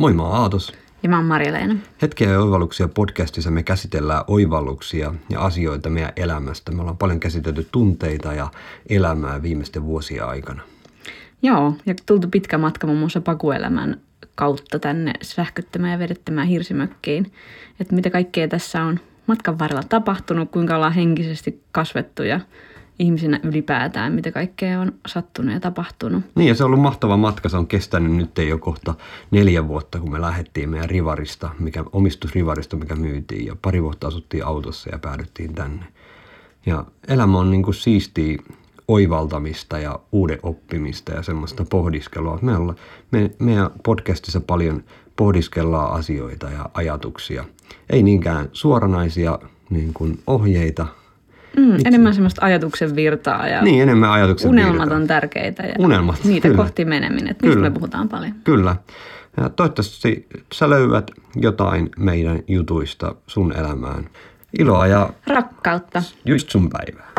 Moi, mä oon Aatos. Ja mä oon Marja-Leena. Hetkiä ja oivalluksia podcastissa me käsitellään oivalluksia ja asioita meidän elämästä. Me ollaan paljon käsitelty tunteita ja elämää viimeisten vuosien aikana. Joo, ja tultu pitkä matka muun muassa pakuelämän kautta tänne sähköttämään ja vedettämään hirsimökkiin. Että mitä kaikkea tässä on matkan varrella tapahtunut, kuinka ollaan henkisesti kasvettu ja ihmisinä ylipäätään, mitä kaikkea on sattunut ja tapahtunut. Niin ja se on ollut mahtava matka. Se on kestänyt nyt jo kohta neljä vuotta, kun me lähdettiin meidän rivarista, mikä, omistusrivarista, mikä myytiin. Ja pari vuotta asuttiin autossa ja päädyttiin tänne. Ja elämä on niin kuin siistiä oivaltamista ja uuden oppimista ja semmoista pohdiskelua. Me olla, me, meidän podcastissa paljon pohdiskellaan asioita ja ajatuksia. Ei niinkään suoranaisia niin kuin ohjeita, Mm, enemmän semmoista ajatuksen virtaa ja niin, enemmän ajatuksen unelmat virtaa. on tärkeitä ja Unelmat, niitä kyllä. kohti meneminen. Että niistä Kyllä. me puhutaan paljon. Kyllä. Ja toivottavasti sä löydät jotain meidän jutuista sun elämään. Iloa ja Rakkautta. just sun päivää.